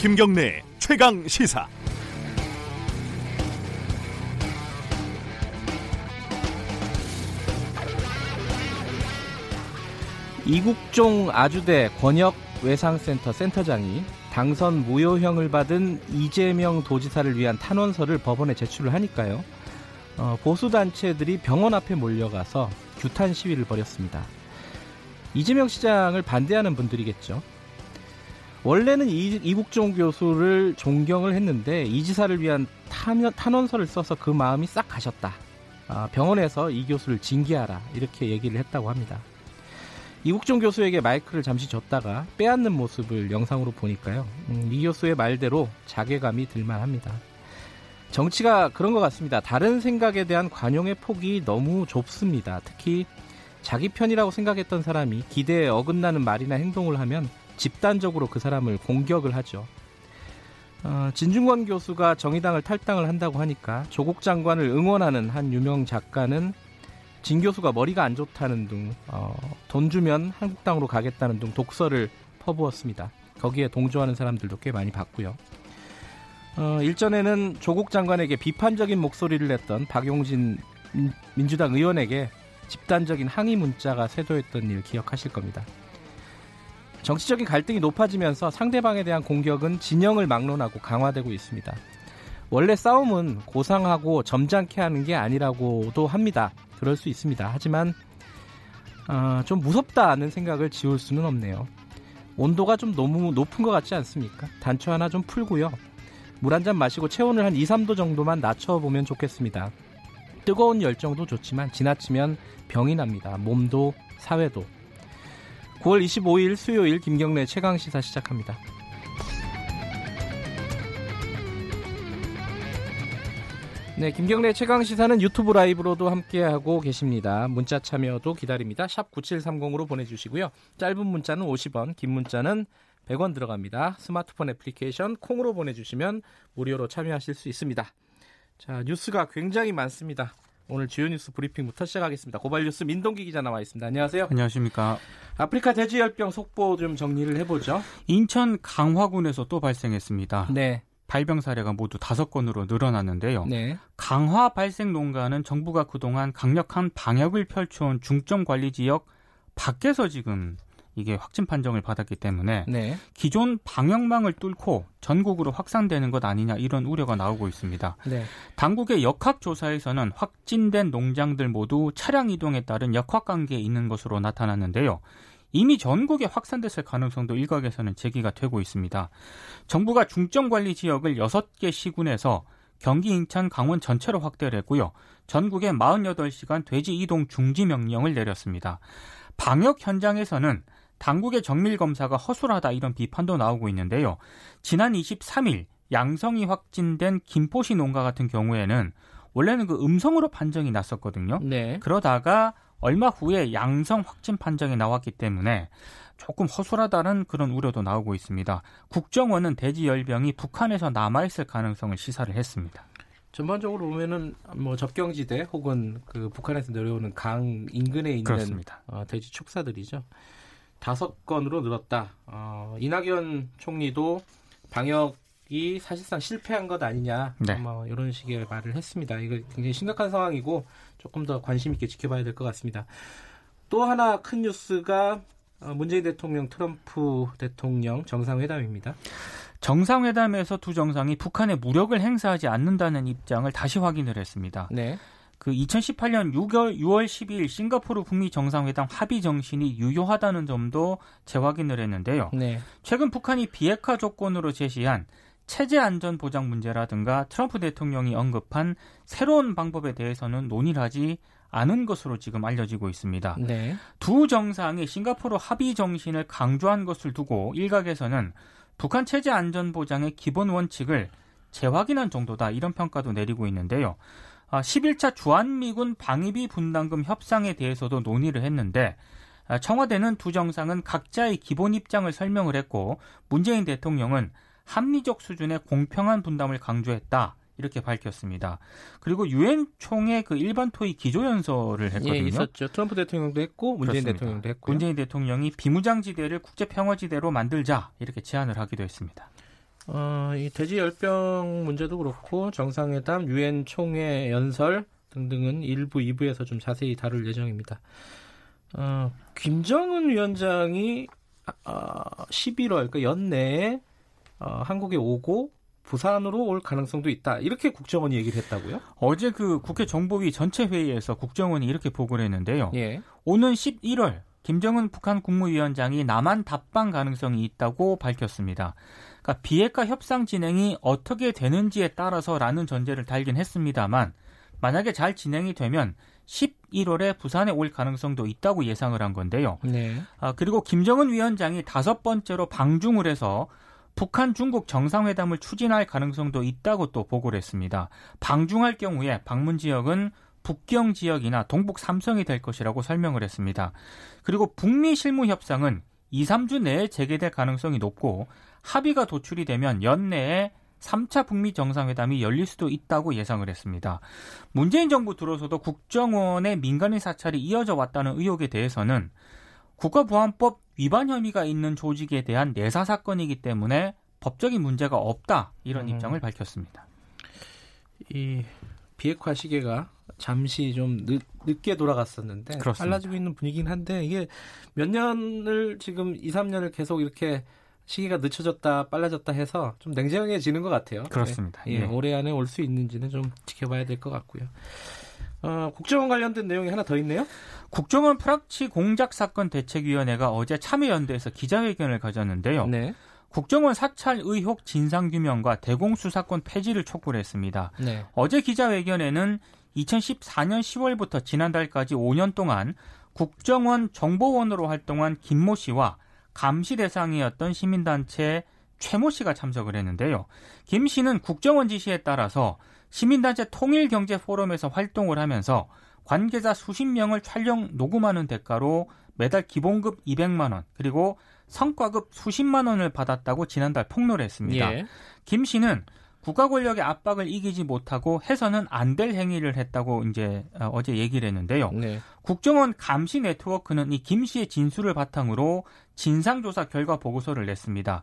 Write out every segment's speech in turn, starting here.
김경래 최강 시사. 이국종 아주대 권역 외상센터 센터장이 당선 무효형을 받은 이재명 도지사를 위한 탄원서를 법원에 제출을 하니까요. 어, 보수 단체들이 병원 앞에 몰려가서 규탄 시위를 벌였습니다. 이재명 시장을 반대하는 분들이겠죠. 원래는 이, 국종 교수를 존경을 했는데 이 지사를 위한 탄원, 서를 써서 그 마음이 싹 가셨다. 아, 병원에서 이 교수를 징계하라 이렇게 얘기를 했다고 합니다. 이국종 교수에게 마이크를 잠시 줬다가 빼앗는 모습을 영상으로 보니까요. 음, 이 교수의 말대로 자괴감이 들만합니다. 정치가 그런 것 같습니다. 다른 생각에 대한 관용의 폭이 너무 좁습니다. 특히 자기 편이라고 생각했던 사람이 기대에 어긋나는 말이나 행동을 하면 집단적으로 그 사람을 공격을 하죠. 어, 진중권 교수가 정의당을 탈당을 한다고 하니까 조국 장관을 응원하는 한 유명 작가는 진 교수가 머리가 안 좋다는 등, 어, 돈 주면 한국당으로 가겠다는 등 독서를 퍼부었습니다. 거기에 동조하는 사람들도 꽤 많이 봤고요. 어, 일전에는 조국 장관에게 비판적인 목소리를 냈던 박용진 민주당 의원에게 집단적인 항의 문자가 쇄도했던 일 기억하실 겁니다. 정치적인 갈등이 높아지면서 상대방에 대한 공격은 진영을 막론하고 강화되고 있습니다. 원래 싸움은 고상하고 점잖게 하는 게 아니라고도 합니다. 그럴 수 있습니다. 하지만 어, 좀 무섭다는 생각을 지울 수는 없네요. 온도가 좀 너무 높은 것 같지 않습니까? 단추 하나 좀 풀고요. 물 한 잔 마시고 체온을 한 2, 3도 정도만 낮춰보면 좋겠습니다. 뜨거운 열정도 좋지만 지나치면 병이 납니다. 몸도 사회도. 9월 25일 수요일 김경래 최강 시사 시작합니다. 네, 김경래 최강 시사는 유튜브 라이브로도 함께하고 계십니다. 문자 참여도 기다립니다. 샵 9730으로 보내 주시고요. 짧은 문자는 50원, 긴 문자는 100원 들어갑니다. 스마트폰 애플리케이션 콩으로 보내주시면 무료로 참여하실 수 있습니다. 자, 뉴스가 굉장히 많습니다. 오늘 주요 뉴스 브리핑부터 시작하겠습니다. 고발 뉴스 민동기 기자 나와 있습니다. 안녕하세요. 안녕하십니까. 아프리카 돼지열병 속보 좀 정리를 해보죠. 인천 강화군에서 또 발생했습니다. 네. 발병 사례가 모두 다섯 건으로 늘어났는데요. 네. 강화 발생 농가는 정부가 그동안 강력한 방역을 펼쳐온 중점 관리 지역 밖에서 지금 이게 확진 판정을 받았기 때문에 네. 기존 방역망을 뚫고 전국으로 확산되는 것 아니냐 이런 우려가 나오고 있습니다. 네. 당국의 역학 조사에서는 확진된 농장들 모두 차량 이동에 따른 역학 관계에 있는 것으로 나타났는데요. 이미 전국에 확산됐을 가능성도 일각에서는 제기가 되고 있습니다. 정부가 중점 관리 지역을 6개 시군에서 경기, 인천, 강원 전체로 확대를 했고요. 전국에 48시간 돼지 이동 중지 명령을 내렸습니다. 방역 현장에서는 당국의 정밀 검사가 허술하다 이런 비판도 나오고 있는데요. 지난 23일 양성이 확진된 김포시 농가 같은 경우에는 원래는 그 음성으로 판정이 났었거든요. 네. 그러다가 얼마 후에 양성 확진 판정이 나왔기 때문에 조금 허술하다는 그런 우려도 나오고 있습니다. 국정원은 돼지 열병이 북한에서 남아있을 가능성을 시사를 했습니다. 전반적으로 보면은 뭐 접경지대 혹은 그 북한에서 내려오는 강 인근에 있는 어, 돼지 축사들이죠. 다섯 건으로 늘었다. 어, 이낙연 총리도 방역이 사실상 실패한 것 아니냐. 네. 뭐 이런 식의 말을 했습니다. 이거 굉장히 심각한 상황이고 조금 더 관심 있게 지켜봐야 될 것 같습니다. 또 하나 큰 뉴스가 어, 문재인 대통령, 트럼프 대통령 정상회담입니다. 정상회담에서 두 정상이 북한에 무력을 행사하지 않는다는 입장을 다시 확인을 했습니다. 네. 그 2018년 6월 6월 12일 싱가포르 북미 정상회담 합의 정신이 유효하다는 점도 재확인을 했는데요. 네. 최근 북한이 비핵화 조건으로 제시한 체제 안전 보장 문제라든가 트럼프 대통령이 언급한 새로운 방법에 대해서는 논의를 하지 않은 것으로 지금 알려지고 있습니다. 네. 두 정상이 싱가포르 합의 정신을 강조한 것을 두고 일각에서는 북한 체제 안전 보장의 기본 원칙을 재확인한 정도다 이런 평가도 내리고 있는데요. 11차 아, 주한미군 방위비 분담금 협상에 대해서도 논의를 했는데 아, 청와대는 두 정상은 각자의 기본 입장을 설명을 했고 문재인 대통령은 합리적 수준의 공평한 분담을 강조했다. 이렇게 밝혔습니다. 그리고 유엔 총회 그 일반 토의 기조 연설을 했거든요. 예, 있었죠. 트럼프 대통령도 했고 문재인 그렇습니다. 대통령도 했고 문재인 대통령이 비무장지대를 국제 평화지대로 만들자 이렇게 제안을 하기도 했습니다. 어, 이 돼지 열병 문제도 그렇고 정상회담, 유엔 총회 연설 등등은 일부 2부에서 좀 자세히 다룰 예정입니다. 어, 김정은 위원장이 어, 11월 그러니까 연내에 어, 한국에 오고 부산으로 올 가능성도 있다. 이렇게 국정원이 얘기를 했다고요? 어제 그 국회 정보위 전체 회의에서 국정원이 이렇게 보고를 했는데요. 예. 오는 11월 김정은 북한 국무위원장이 남한 답방 가능성이 있다고 밝혔습니다. 그러니까 비핵화 협상 진행이 어떻게 되는지에 따라서라는 전제를 달긴 했습니다만 만약에 잘 진행이 되면 11월에 부산에 올 가능성도 있다고 예상을 한 건데요. 네. 아, 그리고 김정은 위원장이 다섯 번째로 방중을 해서 북한 중국 정상회담을 추진할 가능성도 있다고 또 보고를 했습니다. 방중할 경우에 방문 지역은 북경 지역이나 동북 삼성이 될 것이라고 설명을 했습니다. 그리고 북미 실무 협상은 2, 3주 내에 재개될 가능성이 높고 합의가 도출이 되면 연내에 3차 북미 정상회담이 열릴 수도 있다고 예상을 했습니다. 문재인 정부 들어서도 국정원의 민간인 사찰이 이어져 왔다는 의혹에 대해서는 국가보안법 위반 혐의가 있는 조직에 대한 내사 사건이기 때문에 법적인 문제가 없다 이런 음. 입장을 밝혔습니다. 이 비핵화 시계가 잠시 좀 늦, 늦게 돌아갔었는데 그렇습니다. 빨라지고 있는 분위기긴 한데 이게 몇 년을 지금 2, 3년을 계속 이렇게 시기가 늦춰졌다 빨라졌다 해서 좀 냉정해지는 것 같아요. 그렇습니다. 네. 예, 예. 올해 안에 올 수 있는지는 좀 지켜봐야 될 것 같고요. 어, 국정원 관련된 내용이 하나 더 있네요. 국정원 프락치 공작 사건 대책위원회가 어제 참여연대에서 기자회견을 가졌는데요. 네. 국정원 사찰 의혹 진상규명과 대공수사권 폐지를 촉구를 했습니다. 네. 어제 기자회견에는 2014년 10월부터 지난달까지 5년 동안 국정원 정보원으로 활동한 김모 씨와 감시 대상이었던 시민단체 최모 씨가 참석을 했는데요. 김 씨는 국정원 지시에 따라서 시민단체 통일경제포럼에서 활동을 하면서 관계자 수십 명을 촬영 녹음하는 대가로 매달 기본급 200만 원 그리고 성과급 수십만 원을 받았다고 지난달 폭로를 했습니다. 예. 김 씨는 국가 권력의 압박을 이기지 못하고 해서는 안 될 행위를 했다고 이제 어, 어제 얘기를 했는데요. 네. 국정원 감시 네트워크는 이 김 씨의 진술을 바탕으로 진상조사 결과 보고서를 냈습니다.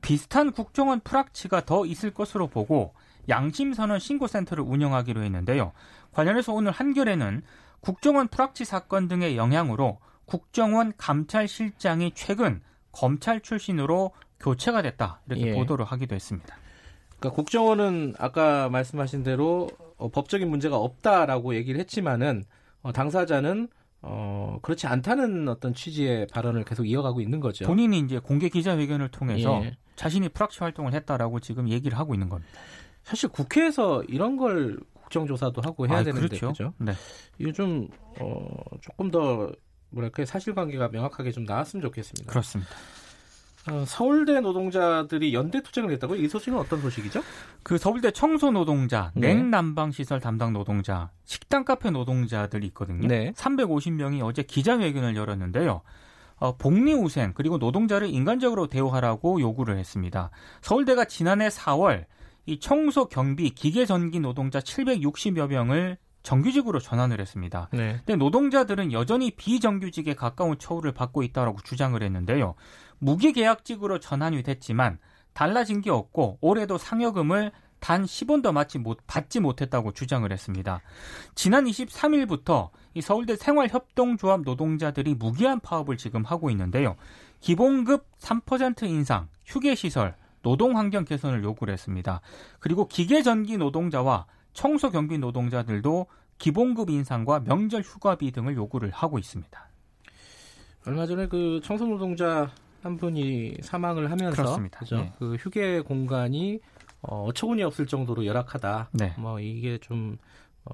비슷한 국정원 프락치가 더 있을 것으로 보고 양심선언 신고센터를 운영하기로 했는데요. 관련해서 오늘 한겨레는 국정원 프락치 사건 등의 영향으로 국정원 감찰실장이 최근 검찰 출신으로 교체가 됐다 이렇게 예. 보도를 하기도 했습니다. 그러니까 국정원은 아까 말씀하신 대로 어, 법적인 문제가 없다라고 얘기를 했지만은 어, 당사자는 어, 그렇지 않다는 어떤 취지의 발언을 계속 이어가고 있는 거죠. 본인이 이제 공개 기자회견을 통해서 예. 자신이 프락치 활동을 했다라고 지금 얘기를 하고 있는 겁니다. 사실 국회에서 이런 걸 국정조사도 하고 해야 아, 되는데 그렇죠. 그죠? 네. 좀 어, 조금 더 뭐랄까 사실관계가 명확하게 좀 나왔으면 좋겠습니다. 그렇습니다. 어, 서울대 노동자들이 연대 투쟁을 했다고요? 이 소식은 어떤 소식이죠? 그 서울대 청소 노동자, 네. 냉난방 시설 담당 노동자, 식당 카페 노동자들이 있거든요. 네. 350명이 어제 기자회견을 열었는데요. 어, 복리후생 그리고 노동자를 인간적으로 대우하라고 요구를 했습니다. 서울대가 지난해 4월 이 청소 경비 기계 전기 노동자 760여 명을 정규직으로 전환을 했습니다. 네. 근데 노동자들은 여전히 비정규직에 가까운 처우를 받고 있다라고 주장을 했는데요. 무기계약직으로 전환이 됐지만 달라진 게 없고 올해도 상여금을 단 10원도 받지, 못, 받지 못했다고 주장을 했습니다. 지난 23일부터 이 서울대 생활협동조합 노동자들이 무기한 파업을 지금 하고 있는데요. 기본급 3% 인상, 휴게시설, 노동환경 개선을 요구를 했습니다. 그리고 기계전기 노동자와 청소 경비 노동자들도 기본급 인상과 명절 휴가비 등을 요구를 하고 있습니다. 얼마 전에 그 청소 노동자 한 분이 사망을 하면서 그렇습니다. 그죠? 네. 그 휴게 공간이 어, 어처구니 없을 정도로 열악하다. 네. 뭐 이게 좀 어,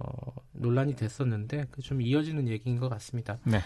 논란이 됐었는데 그좀 이어지는 얘기인 것 같습니다. 네.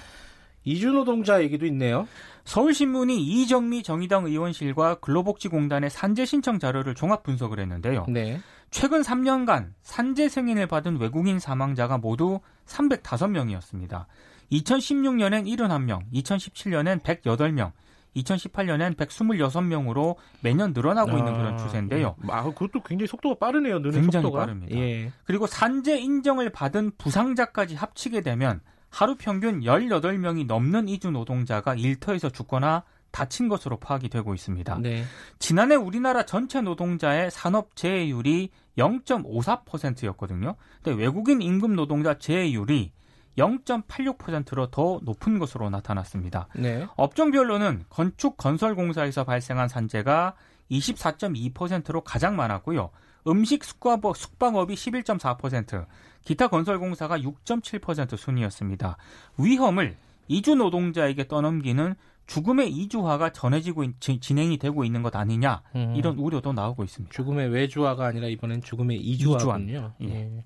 이주 노동자 얘기도 있네요. 서울신문이 이정미 정의당 의원실과 근로복지공단의 산재 신청 자료를 종합 분석을 했는데요. 네. 최근 3년간 산재 승인을 받은 외국인 사망자가 모두 305명이었습니다. 2016년엔 71명, 2017년엔 108명, 2018년엔 126명으로 매년 늘어나고 있는 그런 추세인데요. 아, 그것도 굉장히 속도가 빠르네요. 느는 굉장히 속도가. 빠릅니다. 예. 그리고 산재 인정을 받은 부상자까지 합치게 되면 하루 평균 18명이 넘는 이주 노동자가 일터에서 죽거나 다친 것으로 파악이 되고 있습니다. 네. 지난해 우리나라 전체 노동자의 산업 재해율이 0.54%였거든요. 근데 외국인 임금 노동자 재해율이 0.86%로 더 높은 것으로 나타났습니다. 네. 업종별로는 건축 건설 공사에서 발생한 산재가 24.2%로 가장 많았고요. 음식 숙박업, 숙박업이 11.4%, 기타 건설공사가 6.7% 순이었습니다. 위험을 이주 노동자에게 떠넘기는 죽음의 이주화가 전해지고 있, 진행이 되고 있는 것 아니냐 음. 이런 우려도 나오고 있습니다. 죽음의 외주화가 아니라 이번엔 죽음의 이주화군요. 이주화. 예.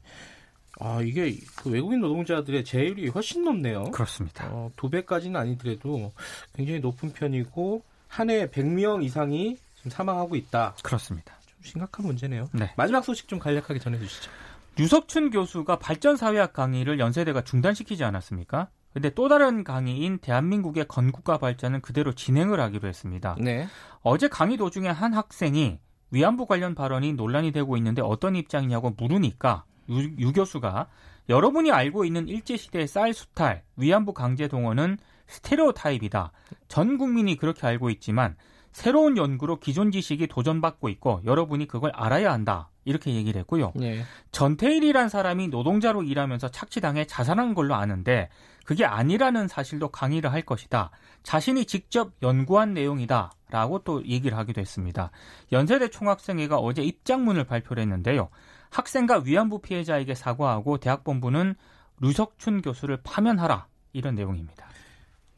아 이게 그 외국인 노동자들의 재율이 훨씬 높네요. 그렇습니다. 어, 두 배까지는 아니더라도 굉장히 높은 편이고 한 해에 100명 이상이 지금 사망하고 있다. 그렇습니다. 좀 심각한 문제네요. 네. 마지막 소식 좀 간략하게 전해주시죠. 유석춘 교수가 발전사회학 강의를 연세대가 중단시키지 않았습니까? 근데 또 다른 강의인 대한민국의 건국과 발전은 그대로 진행을 하기로 했습니다. 네. 어제 강의 도중에 한 학생이 위안부 관련 발언이 논란이 되고 있는데 어떤 입장이냐고 물으니까 유, 유 교수가 여러분이 알고 있는 일제시대의 쌀 수탈, 위안부 강제 동원은 스테레오타입이다. 전 국민이 그렇게 알고 있지만 새로운 연구로 기존 지식이 도전받고 있고 여러분이 그걸 알아야 한다. 이렇게 얘기를 했고요. 네. 전태일이란 사람이 노동자로 일하면서 착취당해 자살한 걸로 아는데 그게 아니라는 사실도 강의를 할 것이다. 자신이 직접 연구한 내용이다. 라고 또 얘기를 하기도 했습니다. 연세대 총학생회가 어제 입장문을 발표를 했는데요. 학생과 위안부 피해자에게 사과하고 대학 본부는 류석춘 교수를 파면하라. 이런 내용입니다.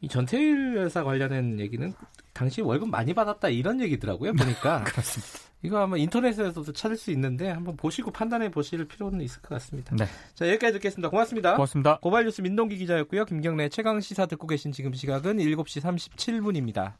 이 전태일 여사 관련된 얘기는 당시 월급 많이 받았다 이런 얘기더라고요. 보니까 그렇습니다. 이거 아마 인터넷에서도 찾을 수 있는데 한번 보시고 판단해 보실 필요는 있을 것 같습니다. 네. 자 여기까지 듣겠습니다. 고맙습니다. 고맙습니다. 고발뉴스 민동기 기자였고요. 김경래 최강 시사 듣고 계신 지금 시각은 7시 37분입니다.